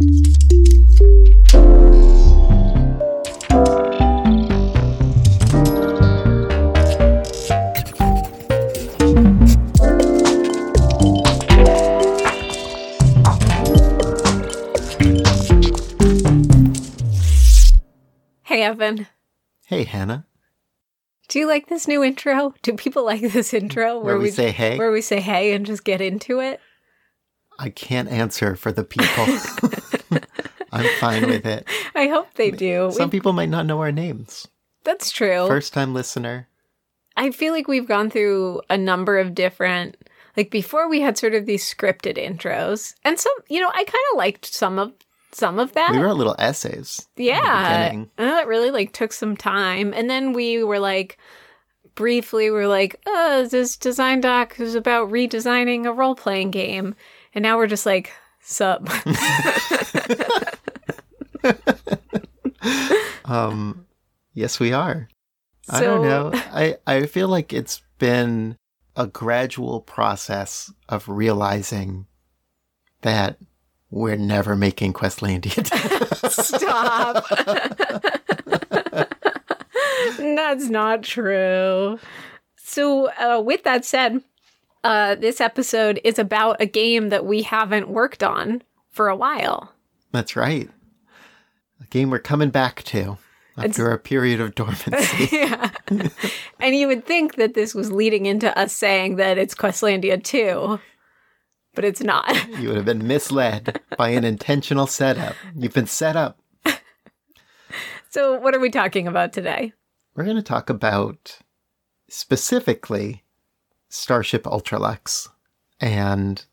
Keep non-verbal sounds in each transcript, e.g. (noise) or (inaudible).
Hey, Evan. Hey, Hannah. Do you like this new intro? Do people like this intro Where we say hey? Where we say hey and just get into it? I can't answer for the people. (laughs) I'm fine with it. I hope they do. Some We- people might not know our names. that's true. First time listener. I feel like we've gone through a number of different like before we had sort of these scripted intros. And some, you know, I kind of liked some of some of that. We wrote little essays. yeah. And that really like took some time. And then we were like briefly we were like, "Oh, this design doc is about redesigning a role-playing game." And now we're just like, "Sup." (laughs) Um, yes, we are. I don't know. I, I feel like it's been a gradual process of realizing that we're never making Questlandia. (laughs) Stop. (laughs) That's not true. So, uh, with that said, uh, this episode is about a game that we haven't worked on for a while. That's right. A game we're coming back to after a period of dormancy. (laughs) yeah. (laughs) and you would think that this was leading into us saying that it's Questlandia 2, but it's not. you would have been misled by an intentional setup. You've been set up. (laughs) So, what are we talking about today? We're going to talk about specifically Starship Ultralux and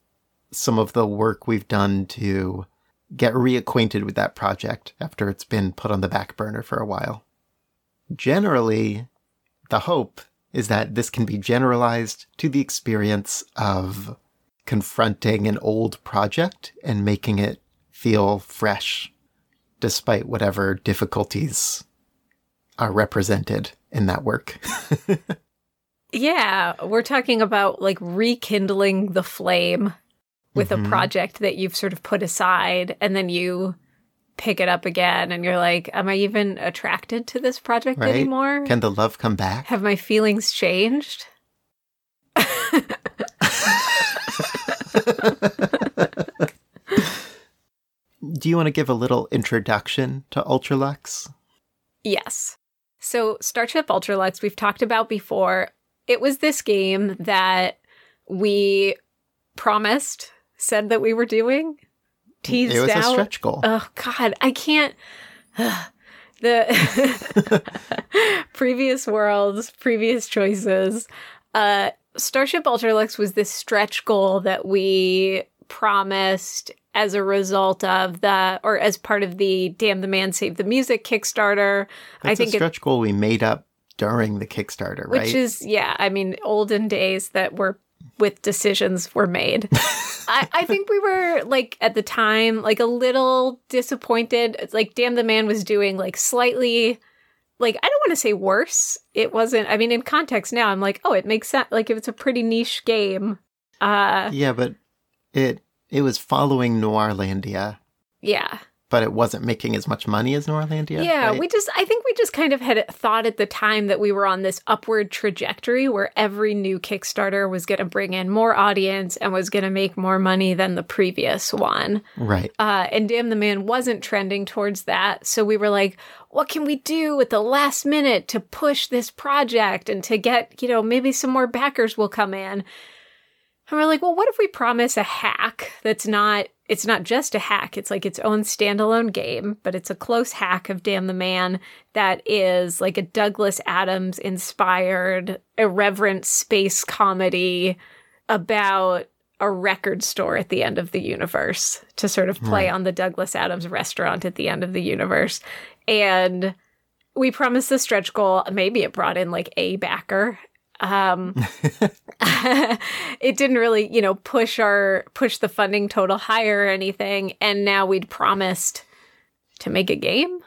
some of the work we've done to get reacquainted with that project after it's been put on the back burner for a while. Generally, the hope is that this can be generalized to the experience of confronting an old project and making it feel fresh, despite whatever difficulties are represented in that work. (laughs) Yeah, we're talking about like rekindling the flame with Mhm. a project that you've sort of put aside and then you pick it up again and you're like, am I even attracted to this project Right? anymore? Can the love come back? Have my feelings changed? (laughs) Do you want to give a little introduction to Ultralux? Yes. So, Starship Ultralux, we've talked about before. It was this game that we promised, said that we were doing, teased it was out. a stretch goal. Oh God, I can't. (sighs) the (laughs) previous worlds, previous choices. Uh, Starship Ultralux was this stretch goal that we promised as a result of the, or as part of the "Damn the Man Save the Music" Kickstarter. That's I think a it, stretch goal we made up during the Kickstarter, which is yeah. I mean, olden days that were with decisions were made. (laughs) I, I think we were like at the time like a little disappointed. It's like damn the man was doing like slightly like I don't want to say worse. It wasn't I mean in context now I'm like, oh it makes sense like if it's a pretty niche game. Uh yeah, but it it was following Noirlandia, yeah. But it wasn't making as much money as Noirlandia. Yeah, right? we just I think we just kind of had thought at the time that we were on this upward trajectory where every new Kickstarter was going to bring in more audience and was going to make more money than the previous one. right. Uh, and Damn the Man wasn't trending towards that. So we were like, what can we do at the last minute to push this project and to get, you know, maybe some more backers will come in. And we're like, well, what if we promise a hack that's not, it's not just a hack, it's like its own standalone game, but it's a close hack of Damn the Man that is like a Douglas Adams inspired, irreverent space comedy about a record store at the end of the universe to sort of play Right. on the Douglas Adams restaurant at the end of the universe. And we promised the stretch goal. Maybe it brought in like a backer. Um, (laughs) it didn't really, you know, push our push the funding total higher or anything. And now we'd promised to make a game,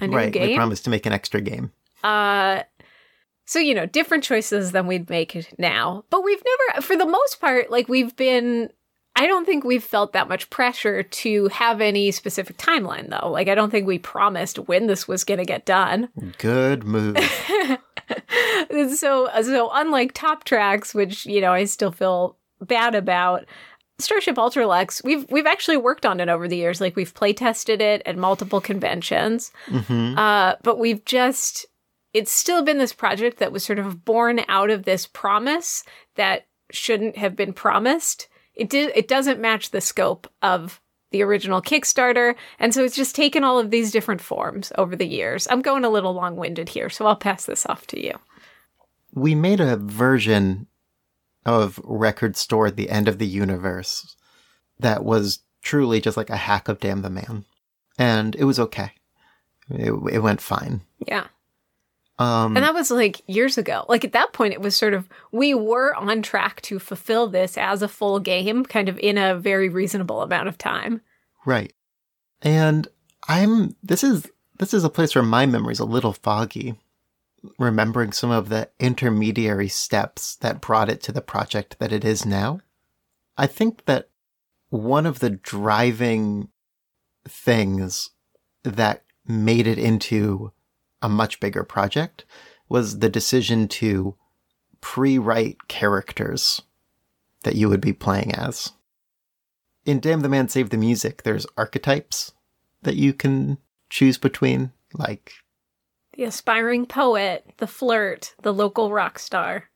a new right. We game. promised to make an extra game. Uh, so you know, different choices than we'd make now. But we've never, for the most part, like we've been. I don't think we've felt that much pressure to have any specific timeline though. Like I don't think we promised when this was going to get done. Good move. (laughs) (laughs) so so unlike Top Tracks, which, you know, I still feel bad about, Starship Ultralux, we've we've actually worked on it over the years. Like we've play tested it at multiple conventions. hmm Uh, but we've just it's still been this project that was sort of born out of this promise that shouldn't have been promised. It did it doesn't match the scope of the original Kickstarter, and so it's just taken all of these different forms over the years. I'm going a little long-winded here, so I'll pass this off to you. We made a version of Record Store at the End of the Universe that was truly just like a hack of Damn the Man. And it was okay. It, it went fine. Yeah. Um, And that was like years ago. Like at that point, it was sort of, we were on track to fulfill this as a full game, kind of in a very reasonable amount of time. Right. And I'm this is this is a place where my memory's a little foggy, remembering some of the intermediary steps that brought it to the project that it is now. I think that one of the driving things that made it into a much bigger project was the decision to pre-write characters that you would be playing as in Damn the Man Save the Music, there's archetypes that you can choose between, like, The aspiring poet, the flirt, the local rock star.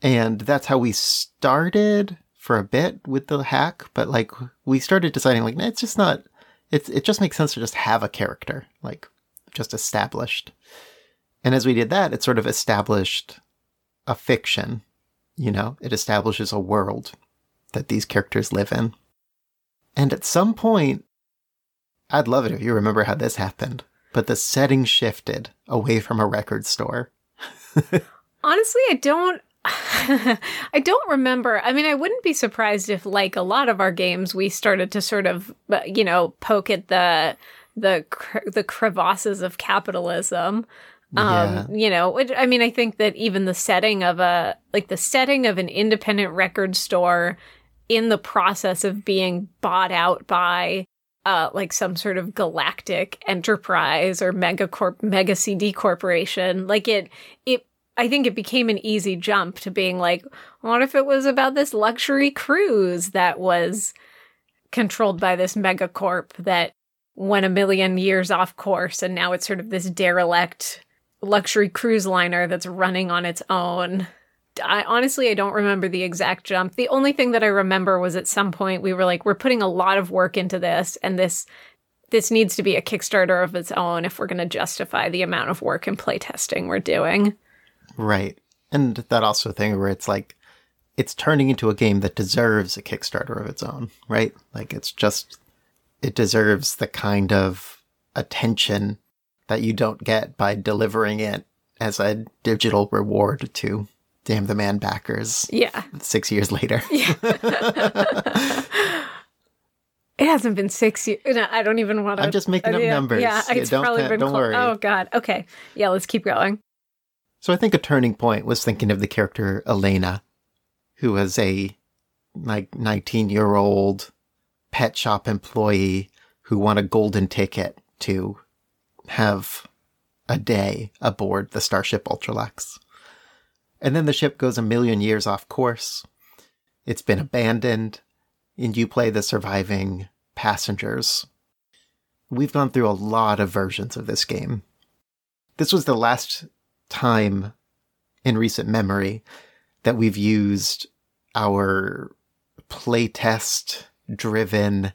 and that's how we started for a bit with the hack, but like we started deciding like, nah, it's just not it's it just makes sense to just have a character, like just established. And as we did that, it sort of established a fiction, you know, it establishes a world that these characters live in. And at some point, I'd love it if you remember how this happened, but the setting shifted away from a record store. (laughs) Honestly, I don't. (laughs) I don't remember. I mean, I wouldn't be surprised if, like a lot of our games, we started to sort of, uh, you know, poke at the the cre- the crevasses of capitalism. Yeah. Um, you know, which, I mean, I think that even the setting of a like the setting of an independent record store in the process of being bought out by uh like some sort of galactic enterprise or mega corp mega CD corporation, like it it I think it became an easy jump to being like, what if it was about this luxury cruise that was controlled by this megacorp that went a million years off course and now it's sort of this derelict luxury cruise liner that's running on its own. I honestly I don't remember the exact jump. The only thing that I remember was at some point we were like we're putting a lot of work into this and this this needs to be a Kickstarter of its own if we're going to justify the amount of work and playtesting we're doing. Right. And that also thing where it's like it's turning into a game that deserves a Kickstarter of its own, right? Like it's just it deserves the kind of attention that you don't get by delivering it as a digital reward to Damn the Man backers Yeah. 6 years later. (laughs) Yeah. It hasn't been six years. No, I don't even want to. I'm just making up numbers. Yeah, Yeah, it's don't- probably been. don't clo- worry. Oh God. Okay. Yeah. Let's keep going. So I think a turning point was thinking of the character Elena, who was a like 19 year old pet shop employee who won a golden ticket to have a day aboard the Starship Ultralux. And then the ship goes a million years off course. It's been abandoned, and you play the surviving passengers. We've gone through a lot of versions of this game. This was the last time in recent memory that we've used our playtest driven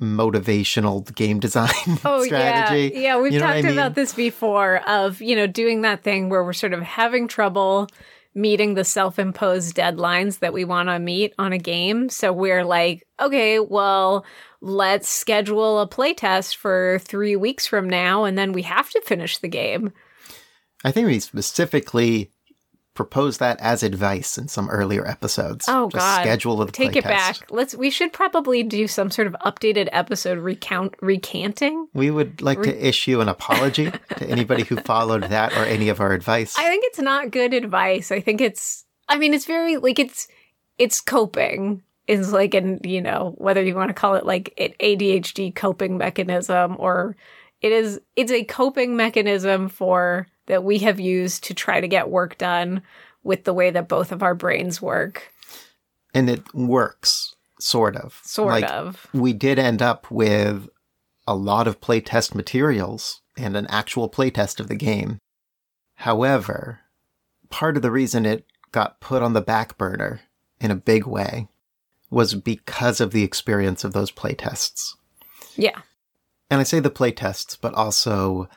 motivational game design (laughs) Oh strategy. yeah, yeah. We've You know talked I mean? about this before. Of you know doing that thing where we're sort of having trouble meeting the self-imposed deadlines that we want to meet on a game. So we're like, okay, well, let's schedule a playtest for three weeks from now, and then we have to finish the game. I think we specifically proposed that as advice in some earlier episodes. Oh, Just God. schedule the Take it back. Let's. We should probably do some sort of updated episode recount recanting. We would like to issue an apology to anybody who followed that or any of our advice. I think it's not good advice. I think it's I mean it's very like it's it's coping. is like an, you know, whether you want to call it like an ADHD coping mechanism or it is it's a coping mechanism for that we have used to try to get work done with the way that both of our brains work. And it works, sort of. Sort Like, of. We did end up with a lot of playtest materials and an actual playtest of the game. However, part of the reason it got put on the back burner in a big way was because of the experience of those playtests. Yeah. And I say the playtests, but also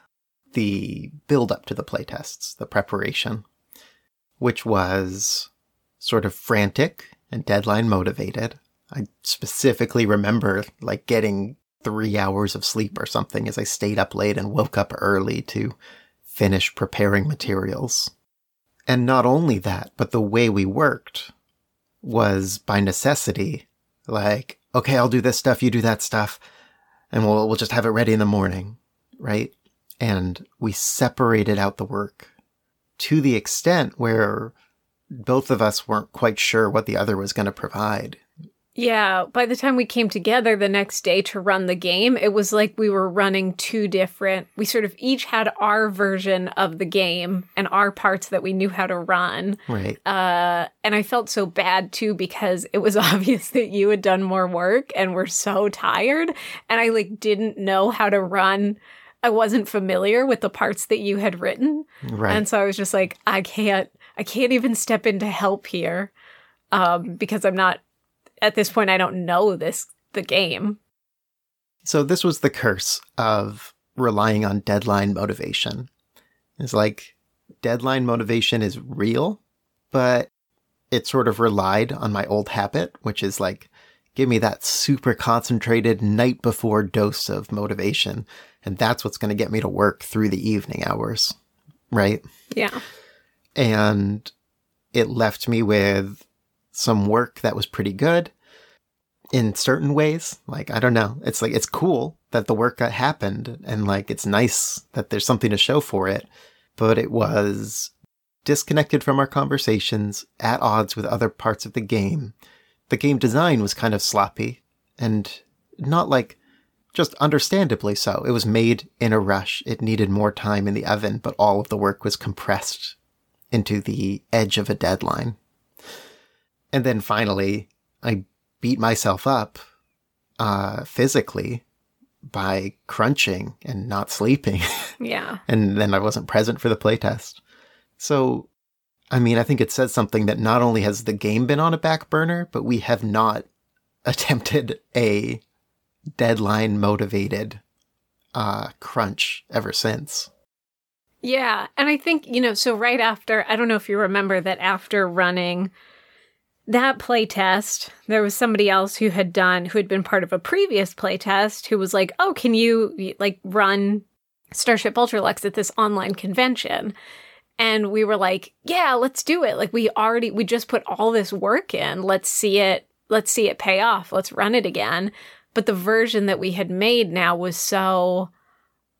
the build up to the playtests, the preparation, which was sort of frantic and deadline motivated. I specifically remember like getting three hours of sleep or something as I stayed up late and woke up early to finish preparing materials. And not only that, but the way we worked was by necessity. Like, okay, I'll do this stuff, you do that stuff, and we'll, we'll just have it ready in the morning, right? And we separated out the work to the extent where both of us weren't quite sure what the other was going to provide. Yeah, by the time we came together the next day to run the game, it was like we were running two different. We sort of each had our version of the game and our parts that we knew how to run. Right. Uh, and I felt so bad too because it was (laughs) obvious that you had done more work and were so tired, and I like didn't know how to run. I wasn't familiar with the parts that you had written, Right. and so I was just like, I can't, I can't even step in to help here, um, because I'm not at this point. I don't know this the game. So this was the curse of relying on deadline motivation. It's like deadline motivation is real, but it sort of relied on my old habit, which is like give me that super concentrated night before dose of motivation, and that's what's going to get me to work through the evening hours, right? Yeah, and it left me with some work that was pretty good in certain ways. Like, I don't know. It's like, it's cool that the work got happened and like, it's nice that there's something to show for it, but it was disconnected from our conversations at odds with other parts of the game. The game design was kind of sloppy and not like just understandably so. It was made in a rush. It needed more time in the oven, but all of the work was compressed into the edge of a deadline. And then finally, I beat myself up uh, physically by crunching and not sleeping. (laughs) yeah, and then I wasn't present for the playtest. So, I mean, I think it says something that not only has the game been on a back burner, but we have not (laughs) attempted a deadline motivated uh, crunch ever since. yeah. And I think you know. So right after, I don't know if you remember that after running that play test, there was somebody else who had done who had been part of a previous play test who was like, "Oh, can you like run Starship Ultralux at this online convention?" And we were like, "Yeah, let's do it. Like we already we just put all this work in. Let's see it let's see it pay off. Let's run it again." But the version that we had made now was so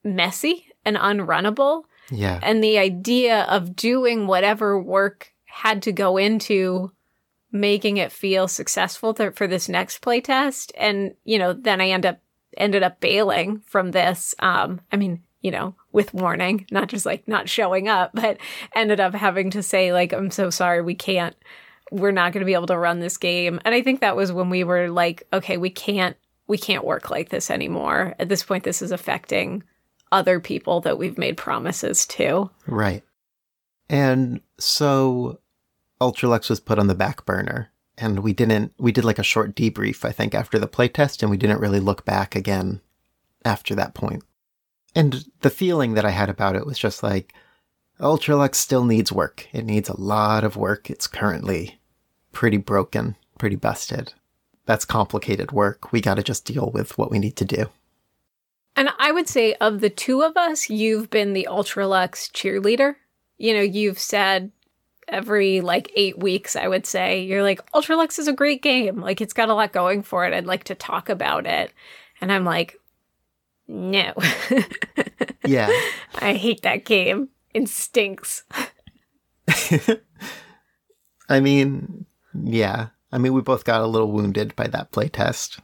messy and unrunnable. Yeah. and the idea of doing whatever work had to go into making it feel successful th- for this next playtest. And you know then i end up ended up bailing from this um i mean you know with warning not just like not showing up (laughs) but ended up having to say like i'm so sorry we can't we're not going to be able to run this game. And i think that was when we were like okay we can't we can't work like this anymore at this point this is affecting other people that we've made promises to Right. And so Ultralux was put on the back burner and we didn't we did like a short debrief I think after the playtest and we didn't really look back again after that point. And the feeling that I had about it was just like Ultralux still needs work. It needs a lot of work. It's currently pretty broken, pretty busted. That's complicated work. We got to just deal with what we need to do. And I would say of the two of us, you've been the Ultralux cheerleader. You know, you've said every like eight weeks, I would say, you're like, Ultralux is a great game. Like, it's got a lot going for it. I'd like to talk about it. And I'm like, no, (laughs) Yeah. I hate that game. It stinks. (laughs) I mean, yeah. I mean, we both got a little wounded by that playtest.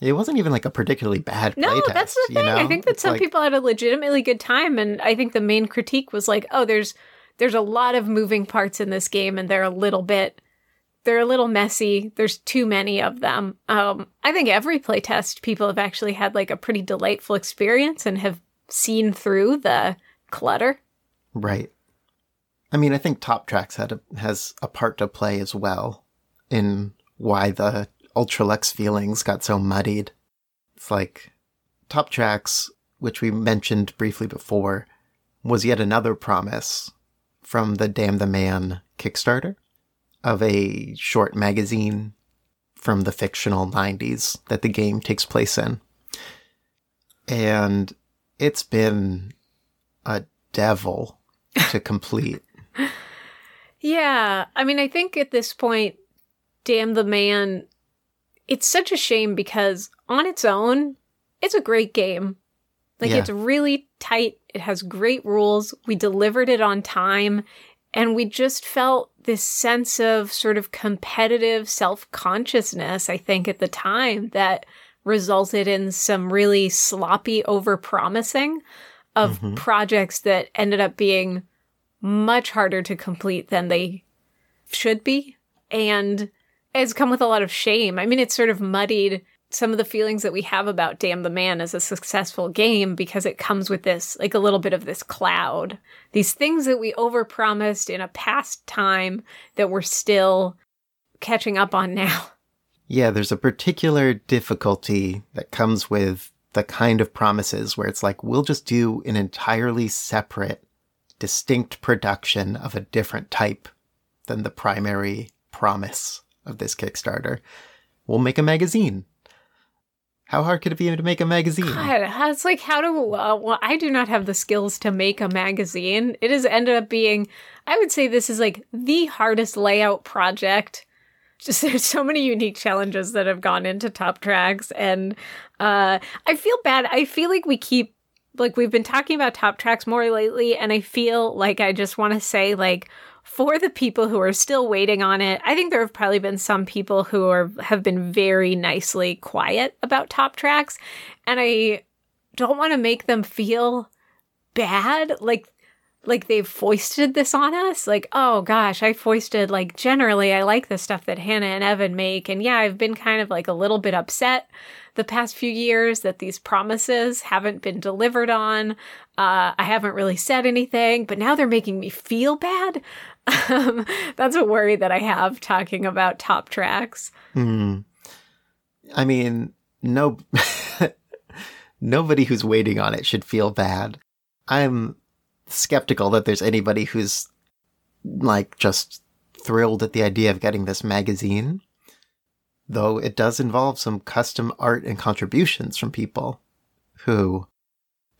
It wasn't even like a particularly bad No, playtest. that's the you thing. know? I think that It's some like- people had a legitimately good time, and I think the main critique was like, "Oh, there's there's a lot of moving parts in this game, and they're a little bit they're a little messy. There's too many of them." Um, I think every playtest people have actually had like a pretty delightful experience and have seen through the clutter. Right. I mean, I think Top Tracks had a, has a part to play as well in why the Ultralux feelings got so muddied. It's like Top Tracks, which we mentioned briefly before, was yet another promise from the Damn the Man Kickstarter of a short magazine from the fictional 90s that the game takes place in. And it's been a devil to (laughs) complete. Yeah, I mean, I think at this point, Damn the Man, it's such a shame because on its own, it's a great game. Like, Yeah. it's really tight, it has great rules. We delivered it on time, and we just felt this sense of sort of competitive self consciousness, I think, at the time that resulted in some really sloppy over promising of Mhm. projects that ended up being much harder to complete than they should be. And it's come with a lot of shame. I mean, it's sort of muddied some of the feelings that we have about Damn the Man as a successful game because it comes with this, like a little bit of this cloud. These things that we overpromised in a past time that we're still catching up on now. (laughs) Yeah, there's a particular difficulty that comes with the kind of promises where it's like, we'll just do an entirely separate, distinct production of a different type than the primary promise of this Kickstarter. We'll make a magazine. How hard could it be to make a magazine? God, it's like how do uh, well, I do not have the skills to make a magazine. It has ended up being, I would say, this is like the hardest layout project. (laughs) Just there's so many unique challenges that have gone into top tracks, and uh, I feel bad. I feel like we keep like we've been talking about top tracks more lately, and I feel like I just want to say like for the people who are still waiting on it, I think there have probably been some people who are have been very nicely quiet about top tracks, and I don't want to make them feel bad like like they've foisted this on us like oh gosh i foisted like generally i like the stuff that hannah and evan make and yeah i've been kind of like a little bit upset the past few years that these promises haven't been delivered on uh, i haven't really said anything but now they're making me feel bad (laughs) um, that's a worry that i have talking about top tracks Hmm. I mean, no, (laughs) nobody who's waiting on it should feel bad. I'm skeptical that there's anybody who's like just thrilled at the idea of getting this magazine. Though it does involve some custom art and contributions from people who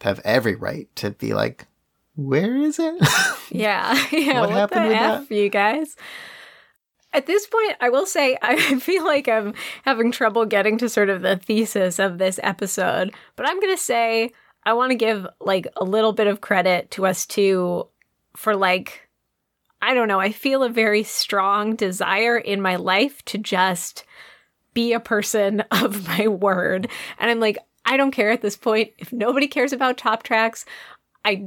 have every right to be like, where is it? (laughs) Yeah, (laughs) yeah. What What, happened with f, that? you guys? At this point, I will say (laughs) I feel like I'm having trouble getting to sort of the thesis of this episode, but I'm gonna say I want to give like a little bit of credit to us two for like I don't know. I feel a very strong desire in my life to just be a person of my word, and I'm like I don't care at this point if nobody cares about top tracks. I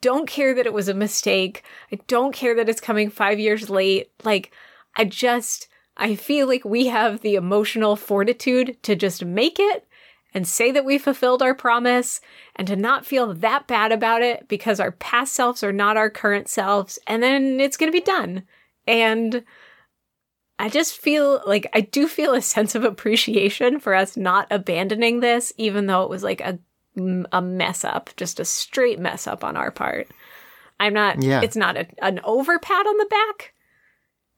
don't care that it was a mistake. I don't care that it's coming five years late. Like, I just, I feel like we have the emotional fortitude to just make it and say that we fulfilled our promise and to not feel that bad about it because our past selves are not our current selves. And then it's going to be done. And I just feel like I do feel a sense of appreciation for us not abandoning this, even though it was like a a mess up, just a straight mess up on our part. I'm not. Yeah. It's not a, an over pat on the back.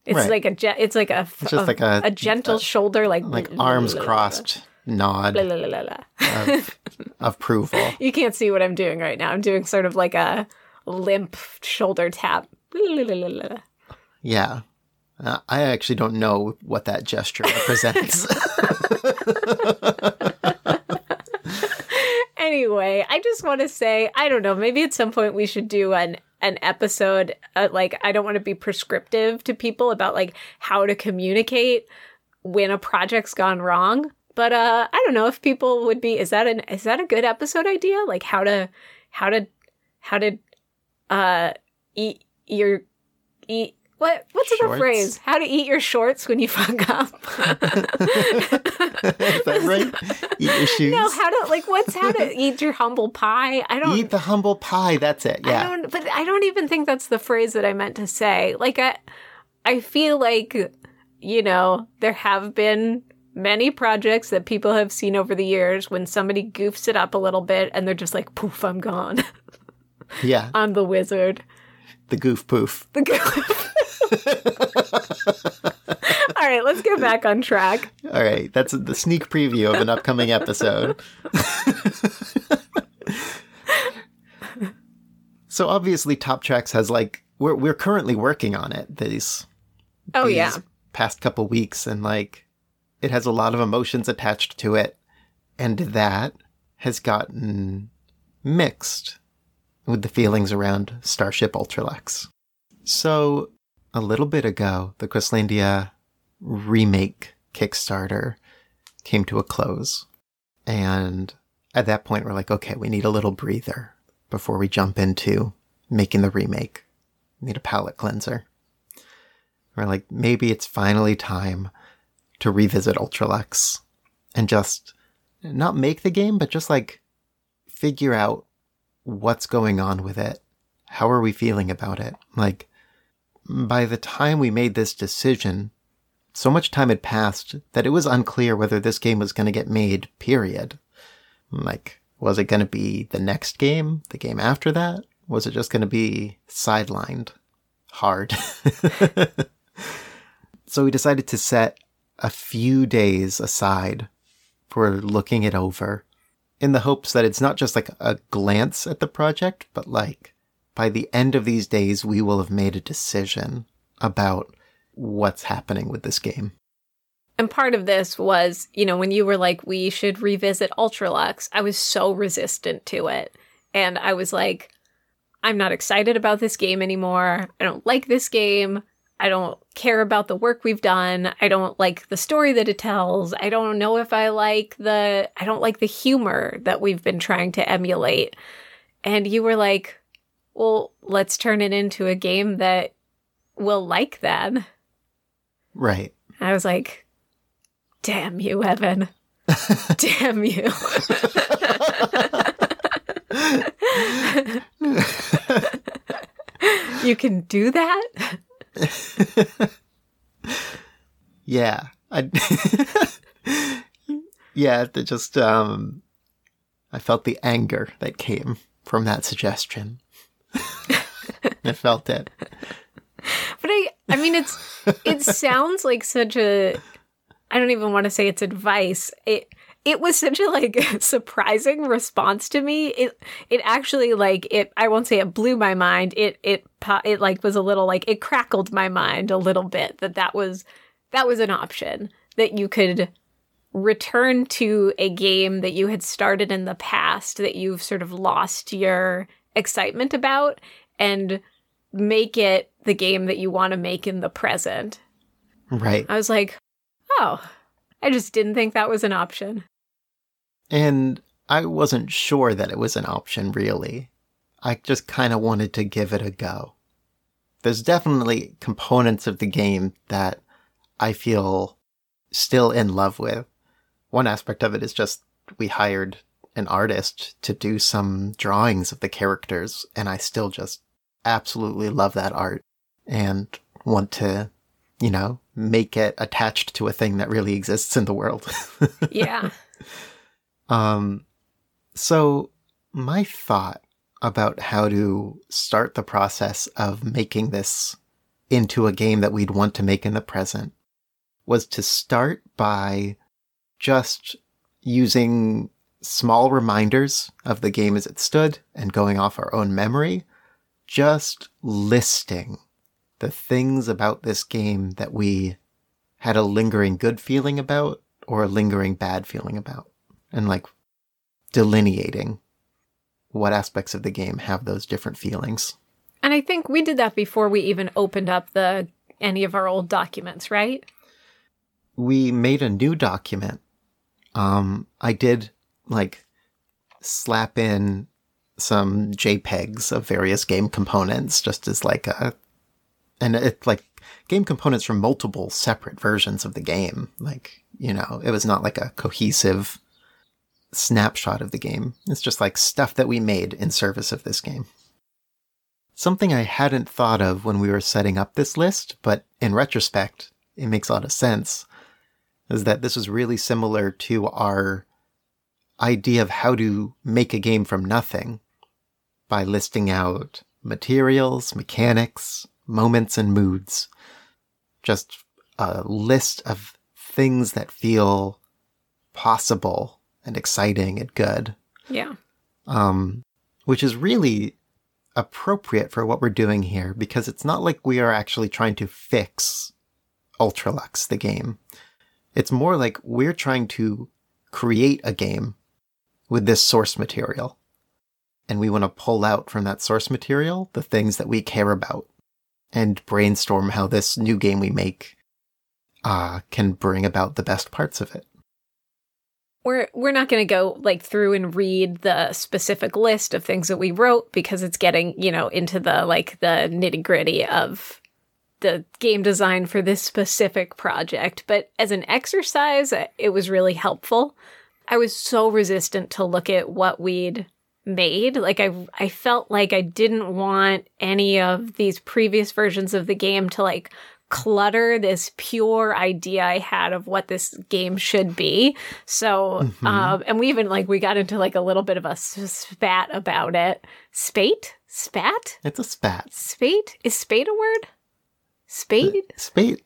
It's Right. like a ge- it's like a It's just like a- a gentle a- shoulder like like arms (laughs) crossed nod Blah, blah, blah, blah, blah. of, approval. (laughs) You can't see what I'm doing right now. I'm doing sort of like a limp shoulder tap. Yeah. Uh, I actually don't know what that gesture (laughs) represents. (laughs) Anyway, I just want to say, I don't know, maybe at some point we should do an an episode uh, like I don't want to be prescriptive to people about like how to communicate when a project's gone wrong. But uh I don't know if people would be is that an is that a good episode idea? Like how to how to how to uh eat your eat what what's the phrase? How to eat your shorts when you fuck up? Is that right? Eat your (laughs) shoes. No, how to like what's how to (laughs) eat your humble pie? I don't Eat the humble pie. That's it. I Yeah. don't but I don't even think that's the phrase that I meant to say. Like I I feel like you know, there have been many projects that people have seen over the years when somebody goofs it up a little bit and they're just like poof, I'm gone. (laughs) Yeah. I'm the wizard. The goof poof. The goof. All right, let's get back on track. All right. That's the sneak preview of an upcoming episode. so obviously, Top Tracks has like we're we're currently working on it. These Oh these yeah. past couple weeks and like it has a lot of emotions attached to it and that has gotten mixed with the feelings around Starship Ultralux. So a little bit ago, the Questlandia remake Kickstarter came to a close. And at that point, we're like, okay, we need a little breather before we jump into making the remake. We need a palate cleanser. We're like, maybe it's finally time to revisit Ultralux and just not make the game, but just like figure out what's going on with it. How are we feeling about it? Like, by the time we made this decision, so much time had passed that it was unclear whether this game was going to get made, period. Like, was it going to be the next game? The game after that? Was it just going to be sidelined? Hard. (laughs) so we decided to set a few days aside for looking it over in the hopes that it's not just like a glance at the project, but like by the end of these days, we will have made a decision about what's happening with this game. And part of this was, you know, when you were like, we should revisit Ultralux, I was so resistant to it. And I was like, I'm not excited about this game anymore. I don't like this game. I don't care about the work we've done. I don't like the story that it tells. I don't know if I like the I don't like the humor that we've been trying to emulate. And you were like, "Well, let's turn it into a game that will like then." Right. I was like, damn you, Evan. (laughs) damn you. (laughs) you can do that? Yeah. I, (laughs) yeah, just um I felt the anger that came from that suggestion. (laughs) I felt it. But I I mean it's it (laughs) sounds like such a I don't even want to say it's advice. It it was such a like (laughs) surprising response to me. It it actually like it I won't say it blew my mind. It it it like was a little like it crackled my mind a little bit that that was that was an option that you could return to a game that you had started in the past that you've sort of lost your excitement about and make it the game that you want to make in the present. Right. I was like, oh, I just didn't think that was an option. And I wasn't sure that it was an option, really. I just kind of wanted to give it a go. There's definitely components of the game that I feel still in love with. One aspect of it is just we hired an artist to do some drawings of the characters, and I still just absolutely love that art and want to, you know, make it attached to a thing that really exists in the world. (laughs) Yeah. Um, so my thought about how to start the process of making this into a game that we'd want to make in the present was to start by just using small reminders of the game as it stood and going off our own memory, just listing the things about this game that we had a lingering good feeling about or a lingering bad feeling about and like delineating what aspects of the game have those different feelings. And I think we did that before we even opened up the any of our old documents, right? We made a new document. Um, I did like slap in some JPEGs of various game components just as like a, and it like game components from multiple separate versions of the game. Like, you know, it was not like a cohesive snapshot of the game. It's just like stuff that we made in service of this game. Something I hadn't thought of when we were setting up this list, but in retrospect, it makes a lot of sense, is that this was really similar to our idea of how to make a game from nothing by listing out materials, mechanics, moments, and moods. Just a list of things that feel possible and exciting and good. Yeah. Um, which is really appropriate for what we're doing here because it's not like we are actually trying to fix Ultralux, the game. It's more like we're trying to create a game with this source material. And we want to pull out from that source material the things that we care about and brainstorm how this new game we make uh, can bring about the best parts of it. We're we're not going to go like through and read the specific list of things that we wrote because it's getting, you know, into the like the nitty-gritty of the game design for this specific project, but as an exercise, it was really helpful. I was so resistant to look at what we'd made. Like I I felt like I didn't want any of these previous versions of the game to like clutter this pure idea I had of what this game should be. So, mm-hmm. um, and we even like we got into like a little bit of a spat about it. Spate, spat. It's a spat. Spate is spate a word? Spade. Uh, spate.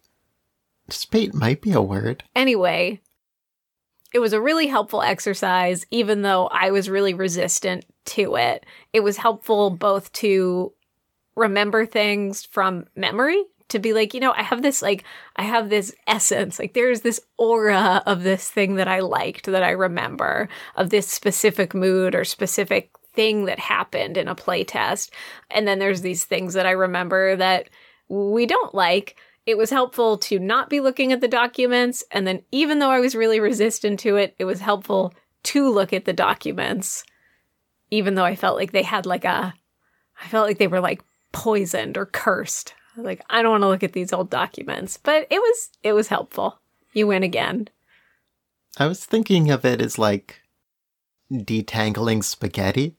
Spate might be a word. Anyway, it was a really helpful exercise, even though I was really resistant to it. It was helpful both to remember things from memory, to be like, you know, I have this, like, I have this essence, like, there's this aura of this thing that I liked that I remember, of this specific mood or specific thing that happened in a playtest. And then there's these things that I remember that we don't like it was helpful to not be looking at the documents. And then, even though I was really resistant to it, it was helpful to look at the documents, even though I felt like they had like a, I felt like they were like poisoned or cursed. Like, I don't want to look at these old documents, but it was, it was helpful. You win again. I was thinking of it as like detangling spaghetti.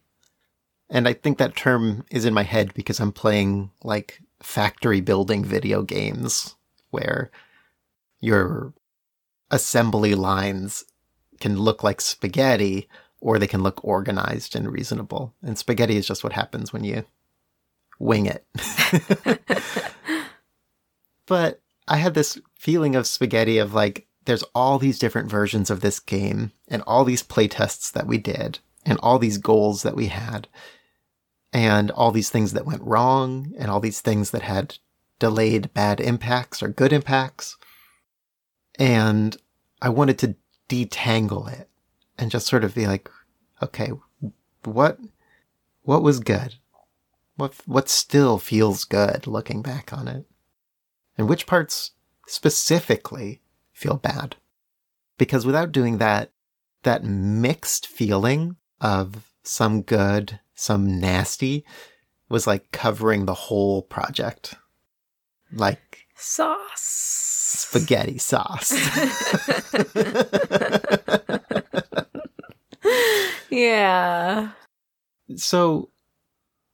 And I think that term is in my head because I'm playing like factory building video games where your assembly lines can look like spaghetti or they can look organized and reasonable. And spaghetti is just what happens when you wing it. (laughs) (laughs) but I had this feeling of spaghetti of like, there's all these different versions of this game and all these playtests that we did and all these goals that we had and all these things that went wrong and all these things that had delayed bad impacts or good impacts. And I wanted to detangle it and just sort of be like, okay, what, what was good? What, what still feels good looking back on it? And which parts specifically feel bad? Because without doing that, that mixed feeling of some good some nasty was like covering the whole project. Like sauce. Spaghetti sauce. (laughs) yeah. So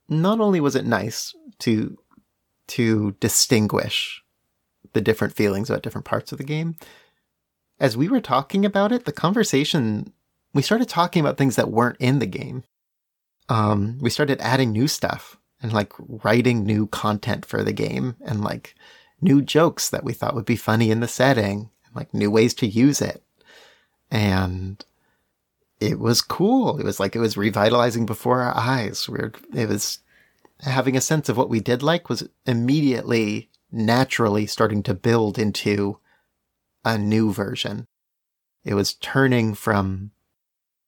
not only was it nice to to distinguish the different feelings about different parts of the game, as we were talking about it, the conversation we started talking about things that weren't in the game um, we started adding new stuff and like writing new content for the game and like new jokes that we thought would be funny in the setting, and, like new ways to use it. And it was cool. It was like it was revitalizing before our eyes. We were, it was having a sense of what we did like was immediately naturally starting to build into a new version. It was turning from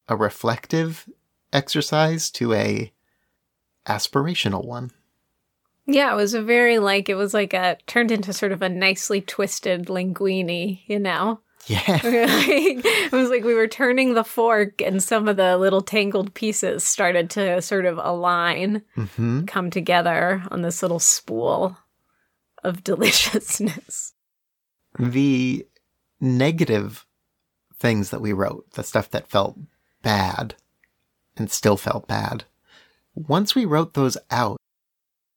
a reflective exercise to a aspirational one. Yeah, it was a very like it was like a turned into sort of a nicely twisted linguine, you know. Yeah. (laughs) it was like we were turning the fork and some of the little tangled pieces started to sort of align, hmm come together on this little spool of (laughs) deliciousness. The negative things that we wrote, the stuff that felt bad and still felt bad, once we wrote those out,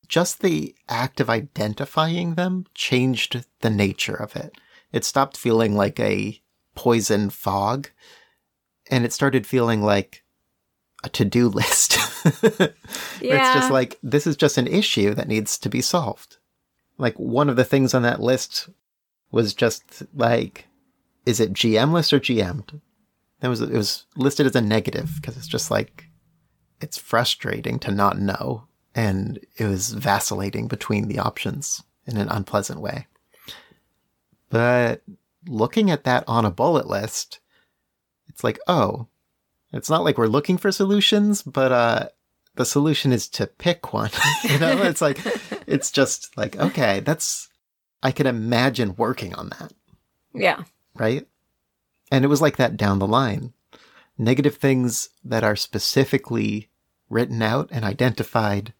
just the act of identifying them changed the nature of it. It stopped feeling like a poison fog and it started feeling like a to-do (laughs) list. Where It's just like this is just an issue that needs to be solved. Like one of the things on that list was just like is it GM-less or GM'd? That was it was listed as a negative because it's just like it's frustrating to not know and it was vacillating between the options in an unpleasant way. But looking at that on a bullet list, it's like, oh, it's not like we're looking for solutions, but uh the solution is to pick one. (laughs) you know, it's like it's just like, okay, that's I can imagine working on that, yeah. right? And it was like that down the line. Negative things that are specifically written out and identified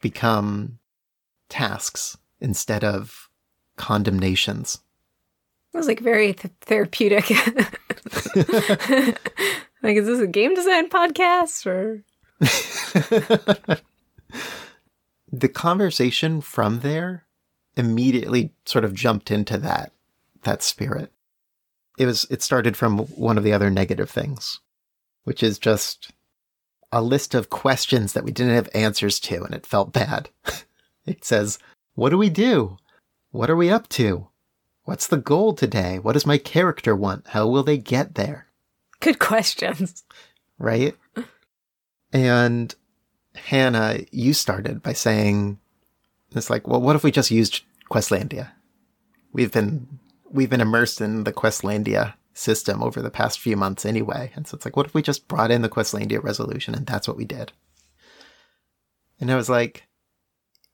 become tasks instead of condemnations. It was like very th- therapeutic. (laughs) like, is this a game design podcast or? (laughs) the conversation from there immediately sort of jumped into that that spirit. It was it started from one of the other negative things, which is just a list of questions that we didn't have answers to and it felt bad. (laughs) it says, "What do we do? What are we up to? What's the goal today? What does my character want? How will they get there?" Good questions. right? And Hannah, you started by saying it's like, well, what if we just used Questlandia? We've been we've been immersed in the Questlandia system over the past few months anyway. And so it's like, what if we just brought in the Questlandia resolution and that's what we did? And I was like,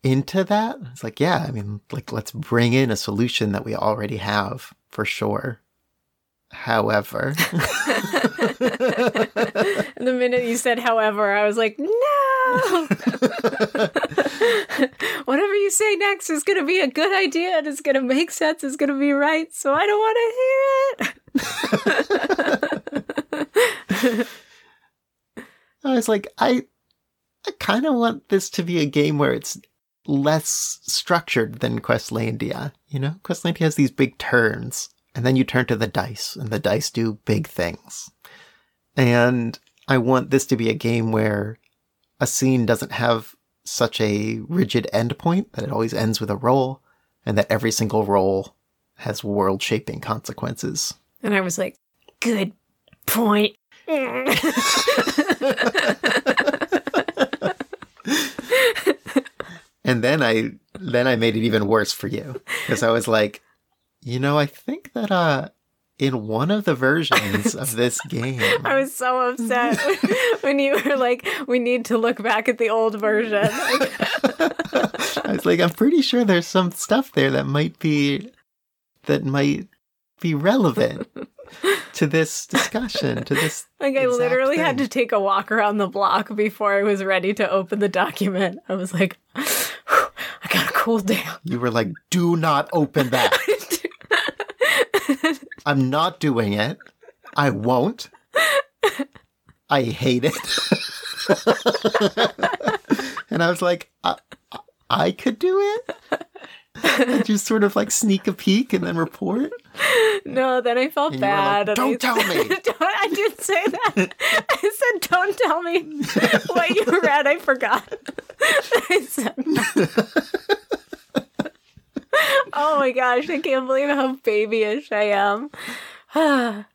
into that? It's like, yeah, I mean, like, let's bring in a solution that we already have for sure. However, (laughs) the minute you said however, I was like, no. (laughs) Whatever you say next is going to be a good idea and it's going to make sense, it's going to be right. So I don't want to hear it. (laughs) I was like, I, I kind of want this to be a game where it's less structured than Questlandia. You know, Questlandia has these big turns, and then you turn to the dice, and the dice do big things. And I want this to be a game where a scene doesn't have such a rigid endpoint that it always ends with a roll, and that every single roll has world shaping consequences. And I was like, good point. (laughs) And then I then I made it even worse for you because I was like, you know, I think that uh in one of the versions of (laughs) this game, I was so upset (laughs) when you were like, we need to look back at the old version. (laughs) I was like, I'm pretty sure there's some stuff there that might be that might be relevant to this discussion, to this. Like I literally had to take a walk around the block before I was ready to open the document. I was like, (sighs) I gotta cool down. You were like, "Do not open that. I'm not doing it. I won't. I hate it." (laughs) and I was like, I, I- could do it. And just sort of like sneak a peek and then report. no, then I felt And were like, bad. "Don't I- tell me." (laughs) Don't- I didn't say that. I said, "Don't tell me (laughs) what you read." I forgot. I said. Oh my gosh! I can't believe how babyish I am. (sighs)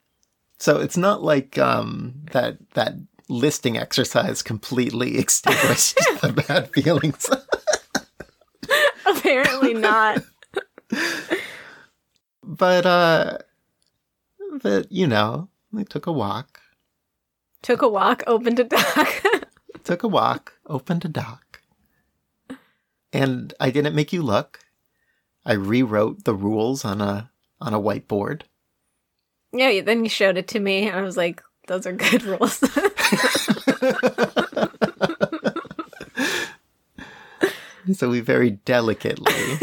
So it's not like um, that that listing exercise completely (laughs) extinguished the bad feelings. (laughs) Apparently not. but uh but you know, we took a walk. Took a walk, opened a doc. (laughs) Took a walk, opened a doc. And I didn't make you look. I rewrote the rules on a on a whiteboard. Yeah, then you showed it to me, and I was like, those are good (laughs) rules. (laughs) so we very delicately (laughs)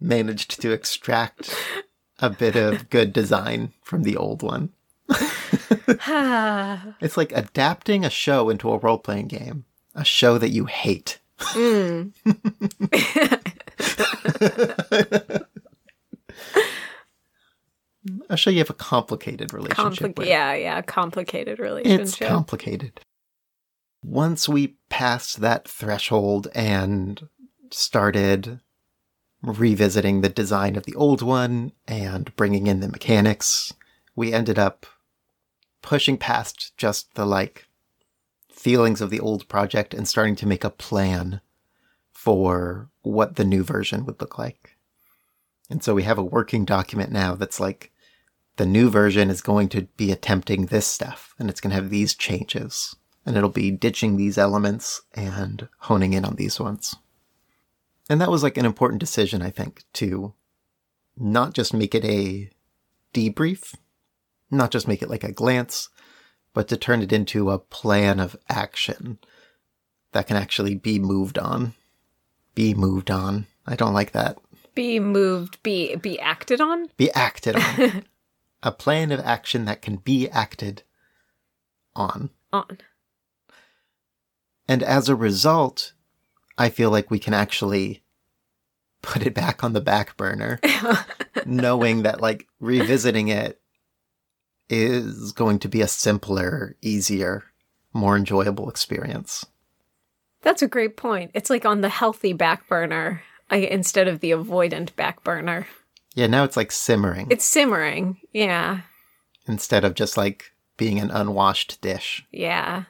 managed to extract a bit of good design from the old one. (sighs) it's like adapting a show into a role playing game, a show that you hate. Mm. A show you have a complicated relationship Compli-. Yeah, yeah, complicated relationship. It's complicated. Once we passed that threshold and started revisiting the design of the old one and bringing in the mechanics, we ended up pushing past just the like feelings of the old project and starting to make a plan for what the new version would look like. And so we have a working document now that's like the new version is going to be attempting this stuff and it's going to have these changes and it'll be ditching these elements and honing in on these ones. And that was like an important decision, I think, to not just make it a debrief, not just make it like a glance, but to turn it into a plan of action that can actually be moved on. Be moved on. I don't like that. Be moved, be be acted on? Be acted on. (laughs) a plan of action that can be acted on. On. And as a result, I feel like we can actually put it back on the back burner, (laughs) knowing that like revisiting it is going to be a simpler, easier, more enjoyable experience. That's a great point. It's like on the healthy back burner instead of the avoidant back burner. Yeah, now it's like simmering. It's simmering. Yeah. Instead of just like being an unwashed dish. Yeah.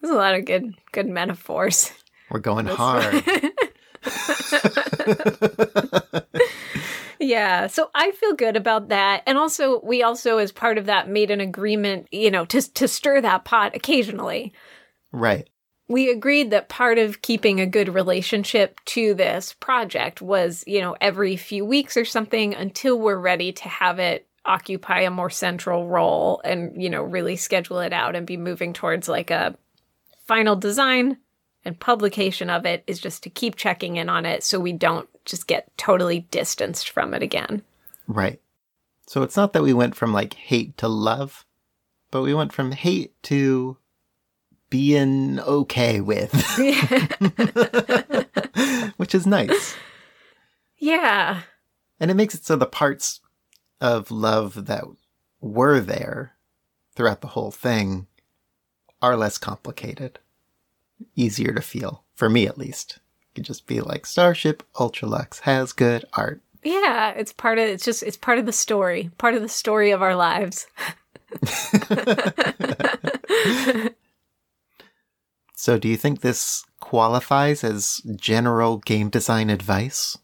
There's a lot of good good metaphors. We're going hard. (laughs) yeah so i feel good about that and also we also as part of that made an agreement you know to to stir that pot occasionally right we agreed that part of keeping a good relationship to this project was you know every few weeks or something until we're ready to have it occupy a more central role and you know really schedule it out and be moving towards like a final design and publication of it is just to keep checking in on it so we don't just get totally distanced from it again. Right. So it's not that we went from like hate to love, but we went from hate to being okay with. (laughs) Which is nice. Yeah. And it makes it so the parts of love that were there throughout the whole thing are less complicated easier to feel for me at least. You could just be like Starship Ultralux has good art. Yeah, it's part of it's just it's part of the story, part of the story of our lives. (laughs) (laughs) so, do you think this qualifies as general game design advice?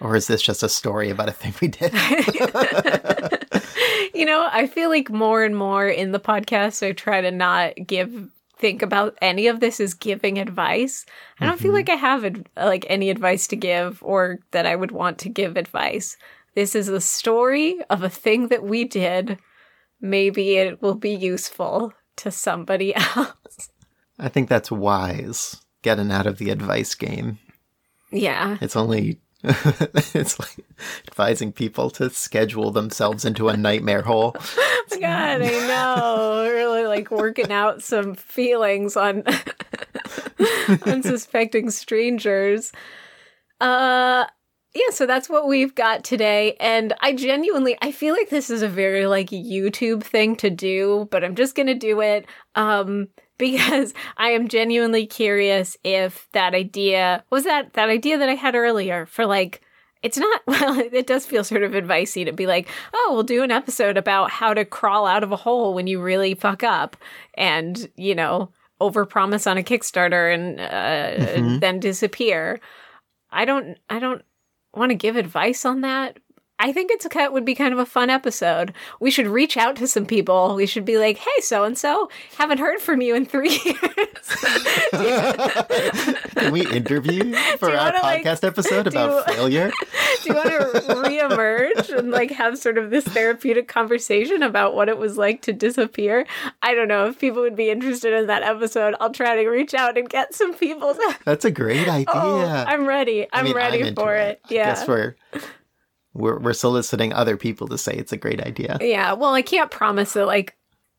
Or is this just a story about a thing we did? (laughs) you know, I feel like more and more in the podcast, I try to not give think about any of this as giving advice. I don't mm-hmm. feel like I have ad- like any advice to give or that I would want to give advice. This is a story of a thing that we did. Maybe it will be useful to somebody (laughs) else. I think that's wise, getting out of the advice game. Yeah. It's only (laughs) it's like advising people to schedule themselves into a nightmare hole. (laughs) God, I know. Really like working out some feelings on (laughs) unsuspecting strangers. Uh yeah, so that's what we've got today. And I genuinely I feel like this is a very like YouTube thing to do, but I'm just gonna do it. Um because (laughs) I am genuinely curious if that idea was that that idea that I had earlier for like it's not (laughs) well it does feel sort of advicey to be like oh we'll do an episode about how to crawl out of a hole when you really fuck up and you know overpromise on a kickstarter and uh, mm-hmm. then disappear i don't i don't want to give advice on that I think it's a would be kind of a fun episode. We should reach out to some people. We should be like, "Hey, so and so, haven't heard from you in three (laughs) years." Can we interview (laughs) for our wanna, like, podcast episode about do- failure? (laughs) Do you want to reemerge and like have sort of this therapeutic conversation about what it was like to disappear? I don't know if people would be interested in that episode. I'll try to reach out and get some people. To- That's a great oh, idea. oh, I'm ready. I'm I mean, ready I'm for it. I Yeah. guess we're, we're we're soliciting other people to say it's a great idea. Yeah, well, I can't promise that, like,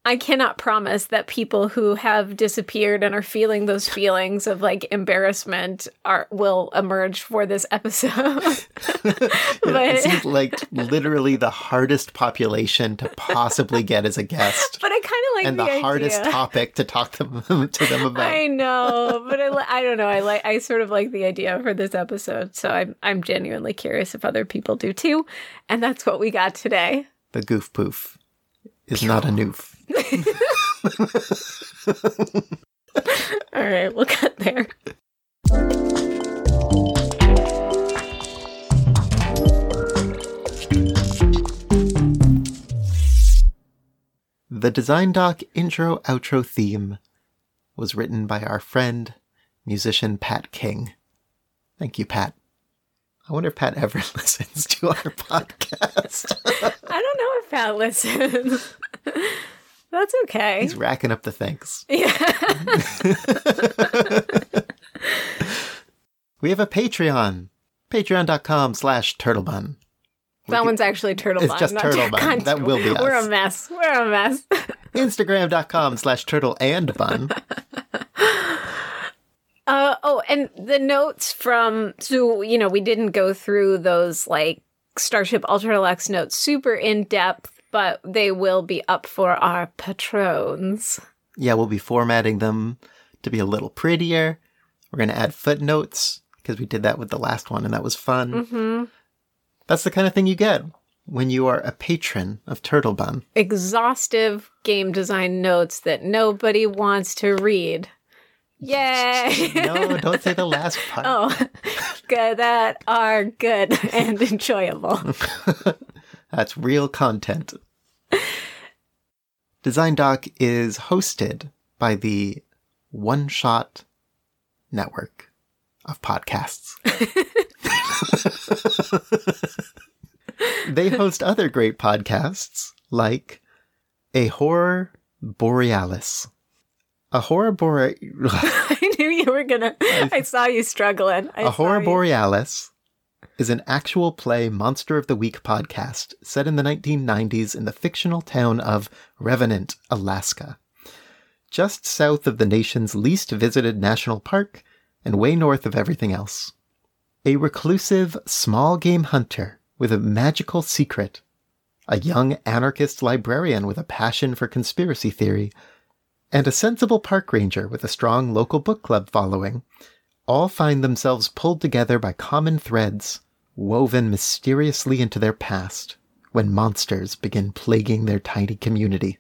I cannot promise that people who have disappeared and are feeling those feelings of like embarrassment are will emerge for this episode. (laughs) (laughs) it but seems like literally the hardest population to possibly get as a guest, (laughs) but I kind of like and the, the, hardest topic to talk to them, to them about. I know, but I, li- I don't know. I like I sort of like the idea for this episode, so I'm I'm genuinely curious if other people do too, and that's what we got today. The goof poof is not a noof. All right, we'll get there. The Design Doc intro outro theme was written by our friend, musician Pat King. Thank you, Pat. I wonder if Pat ever (laughs) listens to our (laughs) podcast. I don't know if Pat listens. (laughs) That's okay. He's racking up the thanks. (laughs) Yeah. (laughs) We have a Patreon. Patreon.com slash turtlebun. that one's actually turtle It's bun. just turtle bun. That will be us. We're a mess. We're a mess. (laughs) Instagram.com slash turtle and bun. Uh, oh, and the notes from so you know we didn't go through those like Starship Ultralux notes super in depth, but they will be up for our patrons. Yeah, we'll be formatting them to be a little prettier. We're going to add footnotes because we did that with the last one and that was fun. hmm That's the kind of thing you get when you are a patron of Turtle Bun. Exhaustive game design notes that nobody wants to read. Yay! (laughs) No, don't say the last (laughs) part. oh, (laughs) good. That are good and enjoyable. That's real content. Design Doc is hosted by the One Shot Network of podcasts. (laughs) they host other great podcasts like A Horror Borealis. A Horror borealis. (laughs) I knew you were gonna. I saw you struggling. I A Horror. Borealis is an actual play Monster of the Week podcast set in the 1990s in the fictional town of Revenant, Alaska. Just south of the nation's least visited national park and way north of everything else. A reclusive, small game hunter with a magical secret, a young anarchist librarian with a passion for conspiracy theory, and a sensible park ranger with a strong local book club following all find themselves pulled together by common threads woven mysteriously into their past when monsters begin plaguing their tiny community.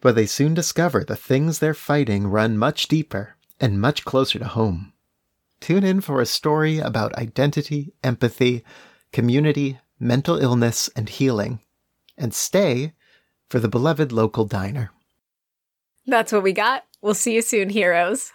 But they soon discover the things they're fighting run much deeper and much closer to home. Tune in for a story about identity, empathy, community, mental illness, and healing. And stay for the beloved local diner. That's what we got. We'll see you soon, heroes.